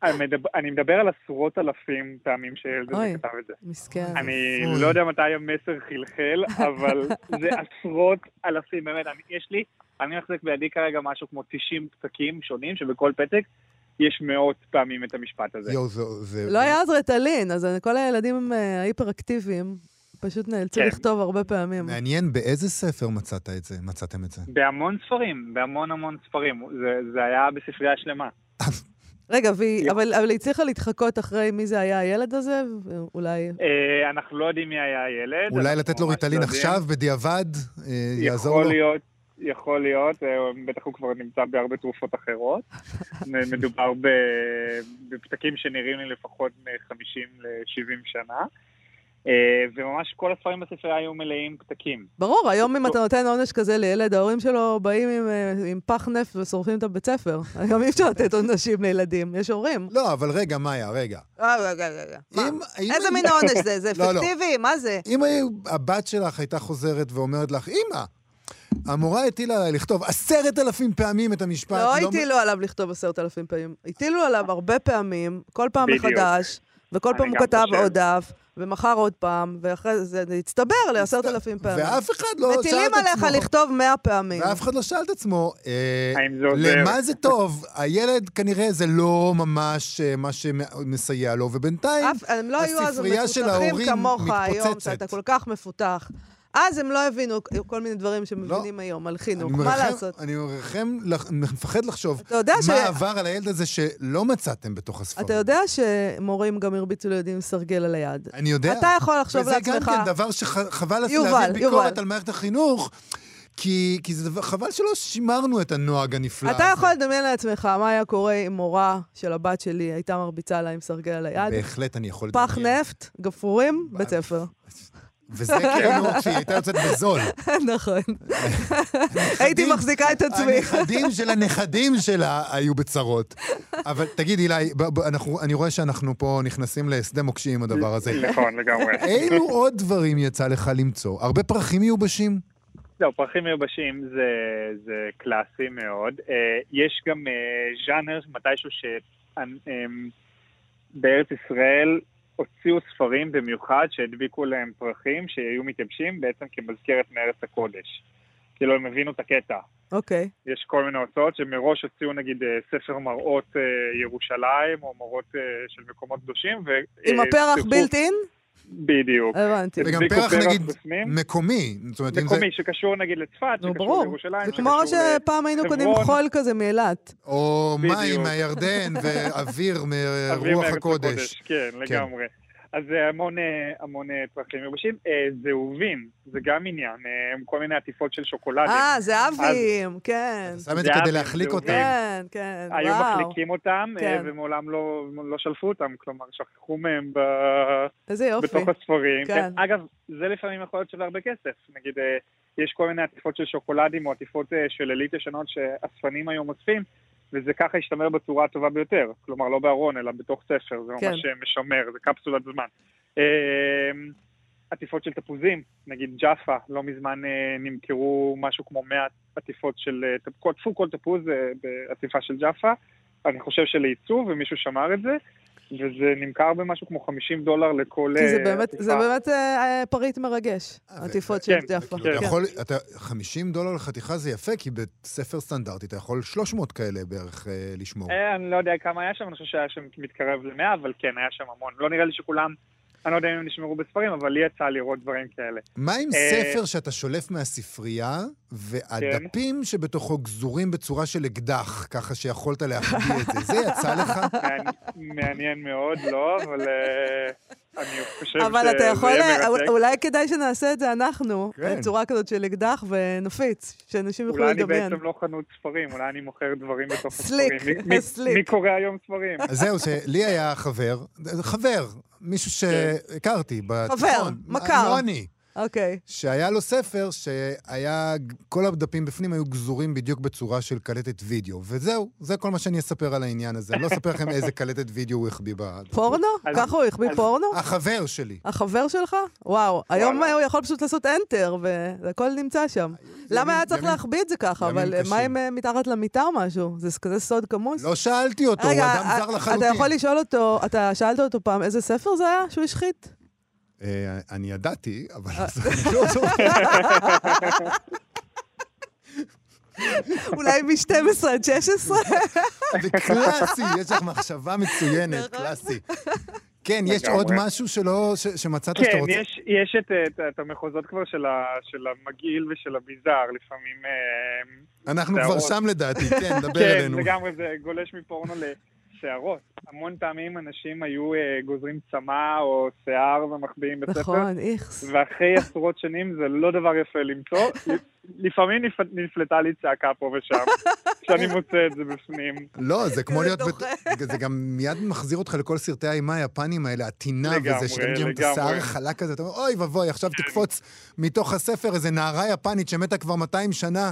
אני מדבר, אני מדבר על עשרות אלפים פעמים שהילד אוי. הזה כתב את זה. מסכן. אני אוי. לא יודע מתי המסר חלחל, אבל זה עשרות אלפים, באמת, אני, יש לי, אני מחזיק בידי כרגע משהו כמו 90 פתקים שונים, שבכל פתק יש מאות פעמים את המשפט הזה. יואו, זה... זה- לא היה אז רטלין, אז כל הילדים הם אה, היפר-אקטיביים, פשוט נאלצו כן. לכתוב הרבה פעמים. מעניין באיזה ספר מצאת את זה, מצאתם את זה. בהמון ספרים, בהמון המון ספרים. זה, זה היה בספרייה שלמה. רגע, והיא-. אבל אבל היא הצליחה להתחקות אחרי מי זה היה הילד הזה? אולי... אה, אנחנו לא יודעים מי היה הילד. אולי לתת לו ריטלין לא יודעים. עכשיו, בדיעבד, אה, יעזור יכול לו? להיות, יכול להיות, אה, בטח הוא כבר נמצא בהרבה תרופות אחרות. מדובר ב- בפתקים שנראים לי לפחות מ-50 ל-70 שנה. אה, וממש כל הספרים בספרייה היו מלאים פתקים. ברור, היום אם אתה נותן עונש כזה לילד, ההורים שלו באים עם, אה, עם פח נפט ושורפים את הבית ספר. היום אי אפשר לתת עונשים לילדים, יש הורים. לא, אבל רגע, מאיה, רגע. אה, איזה מין עונש זה? זה לא, לא. אפקטיבי? מה זה? אם הבת שלך הייתה חוזרת ואומרת לך, אמא, המורה הטילה עליי לכתוב עשרת אלפים פעמים את המשפט. לא הטילו עליו לכתוב עשרת אלפים פעמים. הטילו עליו הרבה פעמים, כל פעם. מחדש, וכל פעם הוא כתב. עוד דף, ומחר עוד פעם, ואחרי זה זה הצטבר לעשרת אלפים פעמים. ואף אחד לא שאל את מטילים עצמו... עליך לכתוב מאה פעמים. ואף אחד לא שאל את עצמו, אה? למה זה טוב? הילד כנראה זה לא ממש אה, מה שמסייע לו, ובינתיים אף- הם לא היו אז הספרייה של מפותחים ההורים כמוך היום, מתפוצצת. שאתה כל כך מפותח. אז הם לא הבינו כל מיני דברים שמבינים היום על חינוך. מה מרחם- לעשות? אני מרחם, לח- מפחד לחשוב אתה יודע ש- מה עבר על הילד הזה שלא מצאתם בתוך הספרים. אתה יודע שמורים גם הרביצו לילדים סרגל על היד. אני יודע. אתה יכול לחשוב לעצמך... וזה גם כן דבר שחבל יובל, להעביר ביקורת יובל. על מערכת החינוך, כי, כי זה דבר, חבל שלא שימרנו את הנוהג הנפלא אתה הזה. יכול לדמיין לעצמך מה היה קורה אם מורה של הבת שלי הייתה מרביצה לה עם סרגל על היד. בהחלט אני יכול פח לדמיין. נפט, גפרורים, בית ספר. וזה כאילו כשהיא הייתה יוצאת בזול. נכון. הייתי מחזיקה את עצמי. הנכדים של הנכדים שלה היו בצרות. אבל תגיד, אילי, אני רואה שאנחנו פה נכנסים לשדה מוקשים עם הדבר הזה. נכון, לגמרי. אילו עוד דברים יצא לך למצוא? הרבה פרחים מיובשים? זהו, פרחים מיובשים זה, זה קלאסי מאוד. אה, יש גם אה, ז'אנר, מתישהו שבארץ ישראל הוציאו ספרים במיוחד שהדביקו להם פרחים שהיו מתייבשים בעצם כמזכרת מארץ הקודש. כאילו הם הבינו את הקטע. אוקיי. יש כל מיני הוצאות שמראש הוציאו נגיד אה, ספר מראות אה, ירושלים או מראות אה, של מקומות קדושים. ו- עם הפרח בילט אין? בדיוק. הבנתי. וגם פרח, נגיד, בפנים. מקומי. זאת אומרת, אם זה... מקומי, שקשור נגיד לצפת, נו, שקשור ברור. לירושלים, זה שקשור כמו שפעם היינו קונים. חול כזה מאילת. או מים. מהירדן ואוויר אוויר מרוח הקודש. כן, לגמרי. אז זה המון, אה, המון אה, פרחים מיובשים. אה, זהובים, זה גם עניין, אה, כל מיני עטיפות של שוקולדים. אה, זהבים, כן. שם את זה כדי להחליק אותם. כן, כן, היו וואו. מחליקים אותם, כן. ומעולם לא, לא שלפו אותם, כלומר, שכחו מהם ב- איזה יופי. בתוך הספרים. כן. כן. אגב, זה לפעמים יכול להיות שווה הרבה כסף. נגיד, יש כל מיני עטיפות של שוקולדים או עטיפות של עילית ישנות שאספנים היום אוספים, וזה ככה ישתמר בצורה הטובה ביותר. כלומר, לא בארון, אלא בתוך ספר, זה כן. ממש אה, משמר, זה קפסולת זמן. אה, עטיפות של תפוזים, נגיד ג'אפה, לא מזמן אה, נמכרו משהו כמו 100 עטיפות של, אה, עטפו כל תפוז אה, בעטיפה של ג'אפה, אני חושב שלייצוא, ומישהו שמר את זה, וזה נמכר במשהו כמו 50 דולר לכל כי זה אה, באמת. זה באמת אה, פריט מרגש, עטיפות של כן. כאילו, אתה כן. יכול, אתה, 50 דולר לחתיכה זה יפה, כי בספר סטנדרטי אתה יכול 300 כאלה בערך אה, לשמור. אה, אני לא יודע כמה היה שם, אני חושב שהיה שם מתקרב ל-100, אבל כן, היה שם המון. לא נראה לי שכולם, אני לא יודע אם הם נשמרו בספרים, אבל לי יצא לראות דברים כאלה. מה עם אה, ספר שאתה שולף מהספרייה, והדפים שבתוכו גזורים בצורה של אקדח, ככה שיכולת להחביא את זה? זה יצא לך? מעניין- מעניין מאוד, לא, אבל אה, אני חושב אבל אתה יכול. אולי כדאי שנעשה את זה אנחנו, כן. בצורה כזאת של אקדח ונפיץ, שאנשים יוכלו אולי אני לדמיין. בעצם לא חנות ספרים, אולי אני מוכר דברים בתוך סליק, הספרים. מי- מי- סליק. מי קורא היום ספרים? אז זהו, שלי היה חבר, חבר, מישהו שהכרתי בתיכון. חבר, מכר. לא אני. אוקיי. שהיה לו ספר שהיה, כל הדפים בפנים היו גזורים בדיוק בצורה של קלטת וידאו. וזהו, זה כל מה שאני אספר על העניין הזה. אני לא אספר לכם איזה קלטת וידאו הוא החביא ב... פורנו? ככה הוא החביא פורנו? החבר שלי. החבר שלך? וואו, היום הוא יכול פשוט לעשות enter, והכל נמצא שם. למה היה צריך להחביא את זה ככה? אבל. מה אם אה, מתחת למיטה או משהו? זה כזה סוד כמוס? לא שאלתי אותו, הוא אדם זר אתה לחלוטין. יכול לשאול אותו, אתה שאלת אותו פעם איזה ספר זה היה שהוא השחית? אה, אני ידעתי, אבל אה. אני לא זוכר. אולי מ-12 עד 16? זה קלאסי, יש לך מחשבה מצוינת, נכון. קלאסי. כן, יש. עוד משהו שלא, שמצאת שאתה כן, רוצה? יש, יש את, המחוזות כבר של, המגעיל ושל הביזאר, לפעמים... אה, אנחנו כבר. שם לדעתי, כן, דבר כן, אלינו. לגמרי, זה גולש מפורנו לשערות. המון פעמים אנשים היו אה, גוזרים צמא או שיער ומחביאים בספר, נכון, איכס. ואחרי עשרות שנים זה לא דבר יפה למצוא. לפעמים נפ- נפלטה לי צעקה פה ושם, כשאני מוצא את זה בפנים. לא, זה כמו להיות... זה גם מיד מחזיר אותך לכל סרטי האימה היפנים האלה, הטינה וזה, שאתם מכירים את. השיער חלק כזה, אתה אומר, אוי ואבוי, עכשיו תקפוץ מתוך הספר איזה נערה יפנית שמתה כבר 200 שנה,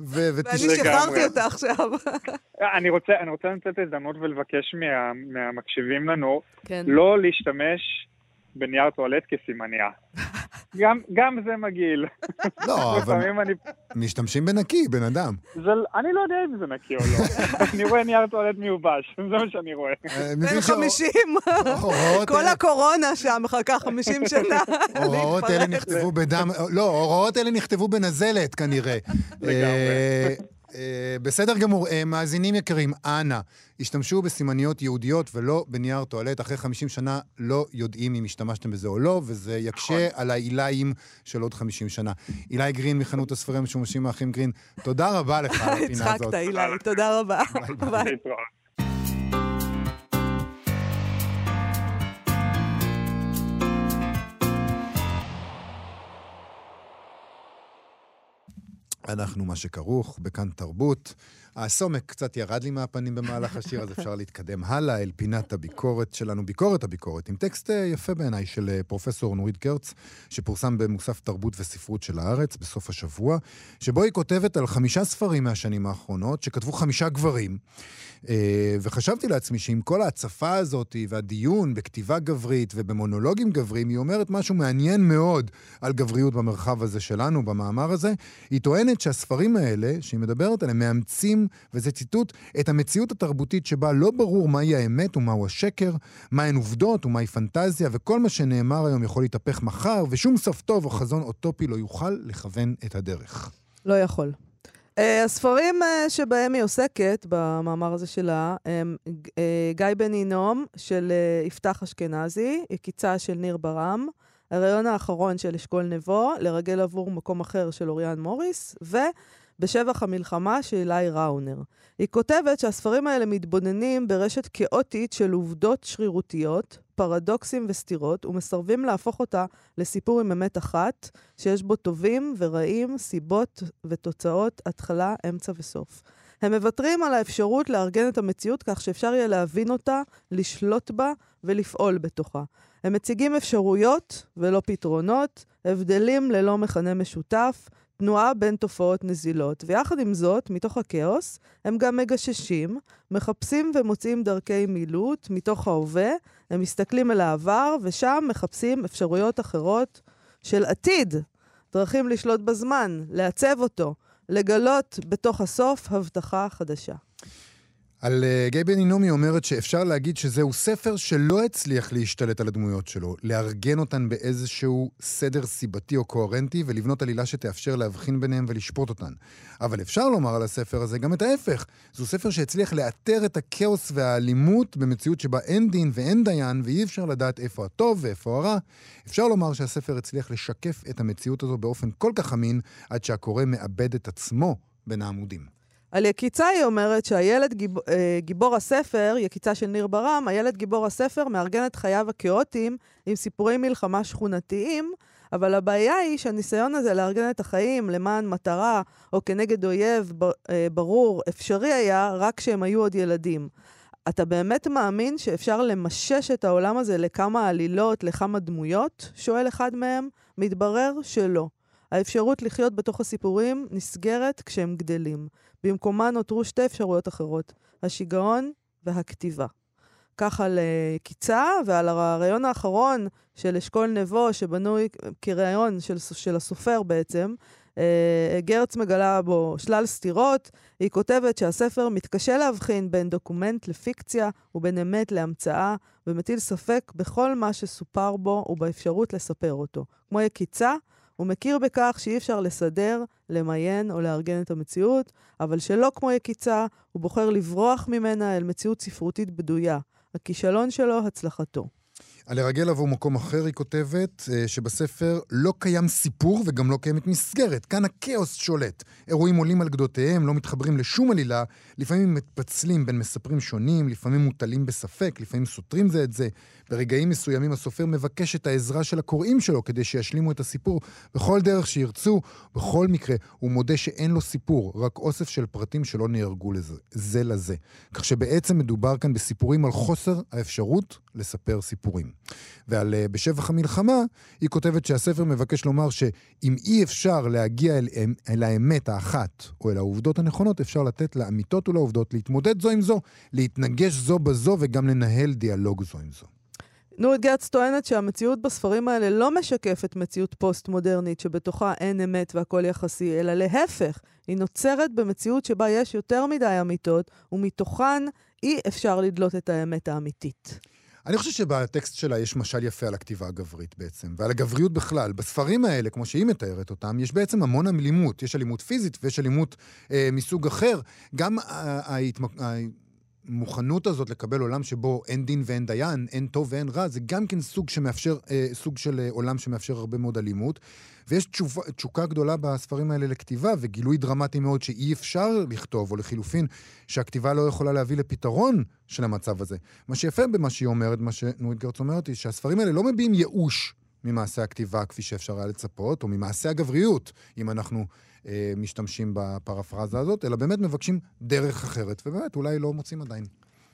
ו- ואני. שחררתי אותה עכשיו. אני רוצה, אני רוצה לנצל את ההזדמנות ולבקש מה, מהמקשיבים לנו כן. לא להשתמש בנייר טואלט כסימניה. גם, גם זה מגעיל. לא, אבל לפעמים אני, משתמשים בנקי, בן אדם. זה, אני לא יודע אם זה נקי או לא. אני רואה נייר טואלט מיובש, זה מה שאני רואה. אה, בן מבין 50. שהוראות כל הקורונה שם מחכה 50 שנה. הוראות אלה. נכתבו בדם, לא, הוראות אלה נכתבו בנזלת כנראה. אה, אה, בסדר גמור, אה, מאזינים יקרים, אנא, השתמשו בסימניות יהודיות ולא בנייר טואלט. אחרי 50 שנה לא יודעים אם השתמשתם בזה או לא, וזה יקשה על העיליים של עוד 50 שנה. אילי גרין מחנות הספרים המשומשים האחים גרין, תודה רבה לך על הפינה הזאת. הצחקת, אילי, תודה רבה. ביי. אנחנו מה שכרוך, בכאן תרבות. הסומק קצת ירד לי מהפנים במהלך השיר, אז אפשר להתקדם הלאה אל פינת הביקורת שלנו, ביקורת הביקורת, עם טקסט אה, יפה בעיניי של אה, פרופסור נורית קרץ, שפורסם במוסף תרבות וספרות של הארץ בסוף השבוע, שבו היא כותבת על חמישה ספרים מהשנים האחרונות, שכתבו חמישה גברים. אה, וחשבתי לעצמי שעם כל ההצפה הזאת והדיון בכתיבה גברית ובמונולוגים גבריים, היא אומרת משהו מעניין מאוד על גבריות במרחב הזה שלנו, במאמר הזה. היא טוענת שהספרים האלה, שהיא מדברת עליהם, מאמצים, וזה ציטוט, את המציאות התרבותית שבה לא ברור מהי האמת ומהו השקר, מהן עובדות ומהי פנטזיה, וכל מה שנאמר היום יכול להתהפך מחר, ושום סוף טוב או חזון אוטופי לא יוכל לכוון את הדרך. לא יכול. Uh, הספרים uh, שבהם היא עוסקת, במאמר הזה שלה, הם uh, גיא בן הינום של יפתח אשכנזי, יקיצה של ניר ברם, הריאיון האחרון של אשכול נבו, לרגל עבור מקום אחר של אוריאן מוריס, ובשבח המלחמה של אילי ראונר. היא כותבת שהספרים האלה מתבוננים ברשת כאוטית של עובדות שרירותיות, פרדוקסים וסתירות, ומסרבים להפוך אותה לסיפור עם אמת אחת, שיש בו טובים ורעים, סיבות ותוצאות, התחלה, אמצע וסוף. הם מוותרים על האפשרות לארגן את המציאות כך שאפשר יהיה להבין אותה, לשלוט בה ולפעול בתוכה. הם מציגים אפשרויות ולא פתרונות, הבדלים ללא מכנה משותף, תנועה בין תופעות נזילות. ויחד עם זאת, מתוך הכאוס, הם גם מגששים, מחפשים ומוצאים דרכי מילוט מתוך ההווה, הם מסתכלים אל העבר, ושם מחפשים אפשרויות אחרות של עתיד, דרכים לשלוט בזמן, לעצב אותו, לגלות בתוך הסוף הבטחה חדשה. על גיא בן הינומי אומרת שאפשר להגיד שזהו ספר שלא הצליח להשתלט על הדמויות שלו, לארגן אותן באיזשהו סדר סיבתי או קוהרנטי ולבנות עלילה שתאפשר להבחין ביניהם ולשפוט אותן. אבל אפשר לומר על הספר הזה גם את ההפך. זהו ספר שהצליח לאתר את הכאוס והאלימות במציאות שבה אין דין ואין דיין ואי אפשר לדעת איפה הטוב ואיפה הרע. אפשר לומר שהספר הצליח לשקף את המציאות הזו באופן כל כך אמין, עד שהקורא מאבד את עצמו בין העמודים. על יקיצה היא אומרת שהילד גיב, אה, גיבור הספר, יקיצה של ניר ברם, הילד גיבור הספר מארגן את חייו הכאוטיים עם סיפורי מלחמה שכונתיים, אבל הבעיה היא שהניסיון הזה לארגן את החיים למען מטרה או כנגד אויב אה, ברור, אפשרי היה רק כשהם היו עוד ילדים. אתה באמת מאמין שאפשר למשש את העולם הזה לכמה עלילות, לכמה דמויות? שואל אחד מהם. מתברר שלא. האפשרות לחיות בתוך הסיפורים נסגרת כשהם גדלים. במקומה נותרו שתי אפשרויות אחרות, השיגעון והכתיבה. כך על uh, קיצה, ועל הרעיון האחרון של אשכול נבו, שבנוי כרעיון של, של הסופר בעצם, uh, גרץ מגלה בו שלל סתירות. היא כותבת שהספר מתקשה להבחין בין דוקומנט לפיקציה ובין אמת להמצאה, ומטיל ספק בכל מה שסופר בו ובאפשרות לספר אותו. כמו יקיצה, הוא מכיר בכך שאי אפשר לסדר, למיין או לארגן את המציאות, אבל שלא כמו יקיצה, הוא בוחר לברוח ממנה אל מציאות ספרותית בדויה. הכישלון שלו, הצלחתו. על לרגל עבור מקום אחר היא כותבת אה, שבספר לא קיים סיפור וגם לא קיימת מסגרת. כאן הכאוס שולט. אירועים עולים על גדותיהם, לא מתחברים לשום עלילה, לפעמים מתפצלים בין מספרים שונים, לפעמים מוטלים בספק, לפעמים סותרים זה את זה. ברגעים מסוימים הסופר מבקש את העזרה של הקוראים שלו כדי שישלימו את הסיפור בכל דרך שירצו. בכל מקרה, הוא מודה שאין לו סיפור, רק אוסף של פרטים שלא נהרגו לזה, זה לזה. כך שבעצם מדובר כאן בסיפורים על חוסר האפשרות לספר סיפורים. ועל uh, בשבח המלחמה, היא כותבת שהספר מבקש לומר שאם אי אפשר להגיע אל, אל האמת האחת או אל העובדות הנכונות, אפשר לתת לאמיתות ולעובדות להתמודד זו עם זו, להתנגש זו בזו וגם לנהל דיאלוג זו עם זו. נורית גרץ טוענת שהמציאות בספרים האלה לא משקפת מציאות פוסט-מודרנית שבתוכה אין אמת והכל יחסי, אלא להפך, היא נוצרת במציאות שבה יש יותר מדי אמיתות, ומתוכן אי אפשר לדלות את האמת האמיתית. אני חושב שבטקסט שלה יש משל יפה על הכתיבה הגברית בעצם, ועל הגבריות בכלל. בספרים האלה, כמו שהיא מתארת אותם, יש בעצם המון אלימות. יש אלימות פיזית ויש אלימות אה, מסוג אחר. גם ההתמק... המוכנות הזאת לקבל עולם שבו אין דין ואין דיין, אין טוב ואין רע, זה גם כן סוג שמאפשר, אה, סוג של אה, עולם שמאפשר הרבה מאוד אלימות. ויש תשוב, תשוקה גדולה בספרים האלה לכתיבה, וגילוי דרמטי מאוד שאי אפשר לכתוב, או לחילופין, שהכתיבה לא יכולה להביא לפתרון של המצב הזה. מה שיפה במה שהיא אומרת, מה שנורית גרץ אומרת, היא שהספרים האלה לא מביעים ייאוש ממעשה הכתיבה כפי שאפשר היה לצפות, או ממעשה הגבריות, אם אנחנו אה, משתמשים בפרפרזה הזאת, אלא באמת מבקשים דרך אחרת, ובאמת, אולי לא מוצאים עדיין.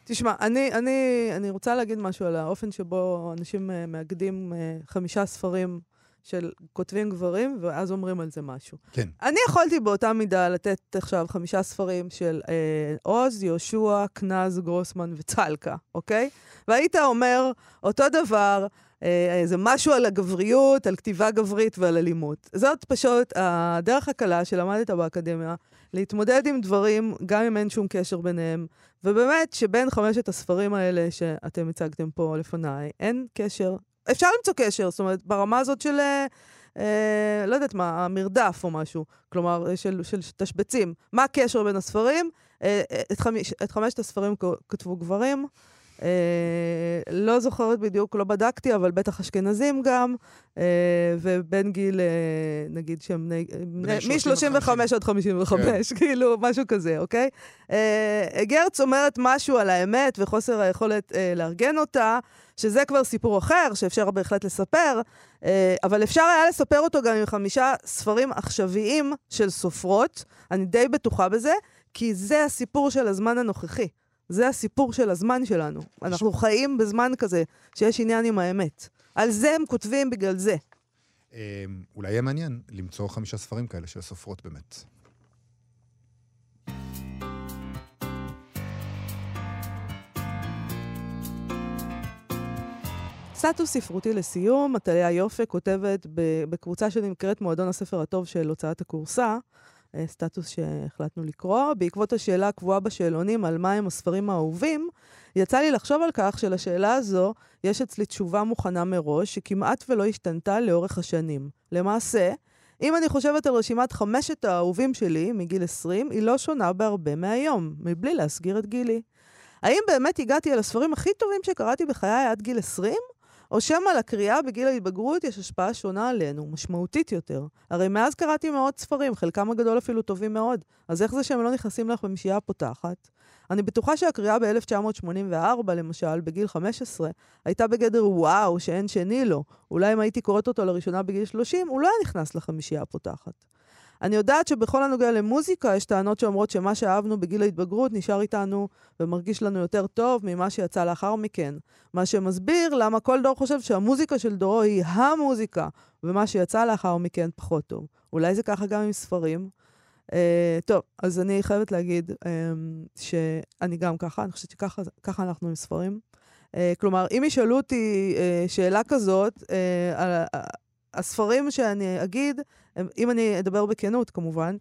תשמע, אני, אני, אני רוצה להגיד משהו על האופן שבו אנשים אה, מאגדים אה, חמישה ספרים של כותבים גברים, ואז אומרים על זה משהו. כן. אני יכולתי באותה מידה לתת עכשיו חמישה ספרים של אה, עוז, יהושע, קנז, גרוסמן וצלקה, אוקיי? והיית אומר אותו דבר, אה, זה משהו על הגבריות, על כתיבה גברית ועל אלימות. זאת פשוט הדרך הקלה שלמדת באקדמיה, להתמודד עם דברים, גם אם אין שום קשר ביניהם. ובאמת, שבין חמשת הספרים האלה שאתם הצגתם פה לפניי, אין קשר. אפשר למצוא קשר, זאת אומרת, ברמה הזאת של, אה, אה, לא יודעת מה, המרדף או משהו. כלומר, של, של תשבצים. מה הקשר בין הספרים? אה, את, חמיש, את חמשת הספרים כתבו גברים. אה, לא זוכרת בדיוק, לא בדקתי, אבל בטח אשכנזים גם, אה, ובין גיל, אה, נגיד שהם מ-35 עד 55, כן. כאילו, משהו כזה, אוקיי? אה, גרץ אומרת משהו על האמת וחוסר היכולת אה, לארגן אותה, שזה כבר סיפור אחר, שאפשר בהחלט לספר, אה, אבל אפשר היה לספר אותו גם עם חמישה ספרים עכשוויים של סופרות, אני די בטוחה בזה, כי זה הסיפור של הזמן הנוכחי. זה הסיפור של הזמן שלנו. אנחנו חיים בזמן כזה, שיש עניין עם האמת. על זה הם כותבים בגלל זה. אמ, אולי יהיה מעניין למצוא חמישה ספרים כאלה של סופרות באמת. סטטוס ספרותי לסיום, עטליה יופי כותבת בקבוצה שנקראת מועדון הספר הטוב של הוצאת הכורסה, סטטוס שהחלטנו לקרוא. בעקבות השאלה הקבועה בשאלונים על מהם הספרים האהובים, יצא לי לחשוב על כך שלשאלה הזו יש אצלי תשובה מוכנה מראש, שכמעט ולא השתנתה לאורך השנים. למעשה, אם אני חושבת על רשימת חמשת האהובים שלי מגיל 20, היא לא שונה בהרבה מהיום, מבלי להסגיר את גילי. האם באמת הגעתי אל הספרים הכי טובים שקראתי בחיי עד גיל 20? או שמא לקריאה בגיל ההתבגרות יש השפעה שונה עלינו, משמעותית יותר. הרי מאז קראתי מאות ספרים, חלקם הגדול אפילו טובים מאוד, אז איך זה שהם לא נכנסים לך במשייה הפותחת? אני בטוחה שהקריאה ב-1984, למשל, בגיל 15, הייתה בגדר וואו, שאין שני לו. אולי אם הייתי קוראת אותו לראשונה בגיל 30, הוא לא היה נכנס לחמישייה הפותחת. אני יודעת שבכל הנוגע למוזיקה יש טענות שאומרות שמה שאהבנו בגיל ההתבגרות נשאר איתנו ומרגיש לנו יותר טוב ממה שיצא לאחר מכן. מה שמסביר למה כל דור חושב שהמוזיקה של דורו היא המוזיקה, ומה שיצא לאחר מכן פחות טוב. אולי זה ככה גם עם ספרים. Uh, טוב, אז אני חייבת להגיד um, שאני גם ככה, אני חושבת שככה אנחנו עם ספרים. Uh, כלומר, אם ישאלו אותי uh, שאלה כזאת, uh, על, הספרים שאני אגיד, הם, אם אני אדבר בכנות כמובן,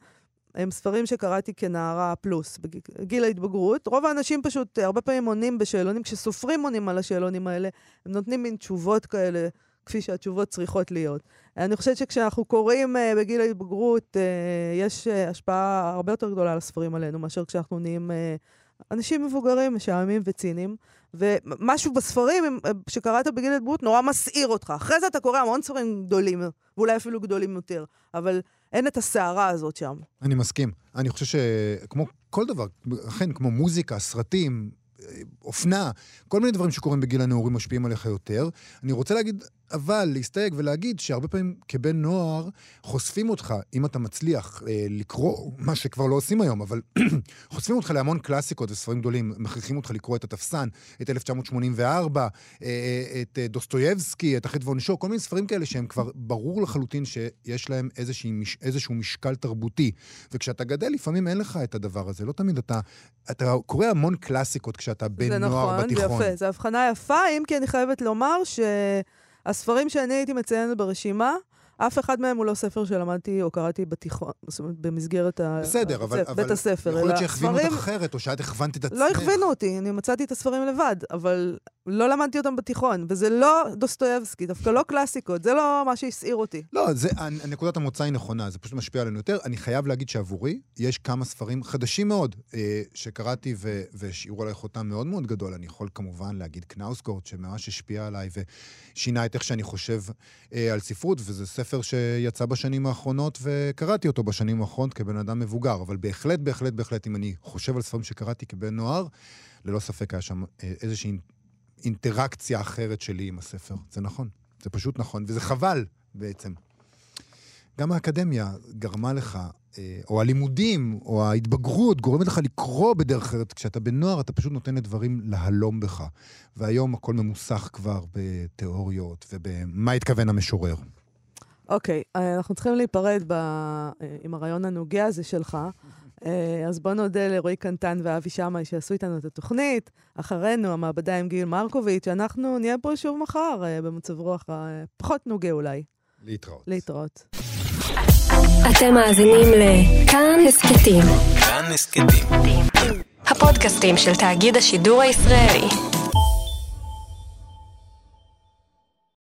הם ספרים שקראתי כנערה פלוס, בגיל ההתבגרות. רוב האנשים פשוט הרבה פעמים עונים בשאלונים, כשסופרים עונים על השאלונים האלה, הם נותנים מין תשובות כאלה, כפי שהתשובות צריכות להיות. אני חושבת שכשאנחנו קוראים uh, בגיל ההתבגרות, uh, יש uh, השפעה הרבה יותר גדולה על הספרים עלינו, מאשר כשאנחנו נהיים uh, אנשים מבוגרים, משעממים וציניים. ומשהו בספרים שקראת בגיל ההתבגרות נורא מסעיר אותך. אחרי זה אתה קורא המון ספרים גדולים, ואולי אפילו גדולים יותר, אבל אין את הסערה הזאת שם. אני מסכים. אני חושב שכמו כל דבר, אכן, כמו מוזיקה, סרטים, אופנה, כל מיני דברים שקורים בגיל הנעורים משפיעים עליך יותר. אני רוצה להגיד, אבל להסתייג ולהגיד שהרבה פעמים כבן נוער חושפים אותך, אם אתה מצליח אה, לקרוא, מה שכבר לא עושים היום, אבל חושפים אותך להמון קלאסיקות וספרים גדולים, מכריחים אותך לקרוא את התפסן, את 1984, אה, אה, את אה, דוסטויבסקי, את החטא ועונשו, כל מיני ספרים כאלה שהם כבר ברור לחלוטין שיש להם איזשה, איזשהו משקל תרבותי. וכשאתה גדל, לפעמים אין לך את הדבר הזה, לא תמיד אתה... אתה קורא המון קלאסיקות כשאתה בן נוער נכון, בתיכון. זה נכון, זה יפה. זו הבחנה יפה, אם כי אני חייבת לומר שהספרים שאני הייתי מציינת ברשימה, אף אחד מהם הוא לא ספר שלמדתי או קראתי בתיכון, זאת אומרת, במסגרת בסדר, אבל, בית אבל הספר. יכול להיות שהכווינו אותך אחרת, או שאת הכוונת את עצמך. לא הכווינו אותי, אני מצאתי את הספרים לבד, אבל לא למדתי אותם בתיכון, וזה לא דוסטויבסקי, דווקא לא קלאסיקות, זה לא מה שהסעיר אותי. לא, זה, נקודת המוצא היא נכונה, זה פשוט משפיע עלינו יותר. אני חייב להגיד שעבורי, יש כמה ספרים חדשים מאוד אה, שקראתי והשאירו עליי חותם מאוד מאוד גדול. אני יכול כמובן להגיד קנאוסגורד, שממש השפיע עליי ושינה את איך שאני חושב אה, על ספרות, וזה ספר שיצא בשנים האחרונות, וקראתי אותו בשנים האחרונות כבן אדם מבוגר. אבל בהחלט, בהחלט, בהחלט, אם אני חושב על ספרים שקראתי כבן נוער, ללא ספק היה שם אה, איזושהי אינטראקציה אחרת שלי עם הספר. זה נכון. זה פשוט נכון, וזה חבל בעצם. גם האקדמיה גרמה לך, אה, או הלימודים, או ההתבגרות, גורמת לך לקרוא בדרך אחרת. כשאתה בנוער, אתה פשוט נותן לדברים להלום בך. והיום הכל ממוסך כבר בתיאוריות ובמה התכוון המשורר. אוקיי, אה, אנחנו צריכים להיפרד ב... אה, עם הרעיון הנוגע הזה שלך. אה, אז בואו נודה לרועי קנטן ואבי שמאי שעשו איתנו את התוכנית. אחרינו, המעבדה עם גיל מרקוביץ', אנחנו נהיה פה שוב מחר במצב רוח פחות נוגה אולי. להתראות. להתראות. אתם מאזינים לכאן הסכתים. כאן הסכתים. הפודקאסטים של תאגיד השידור הישראלי.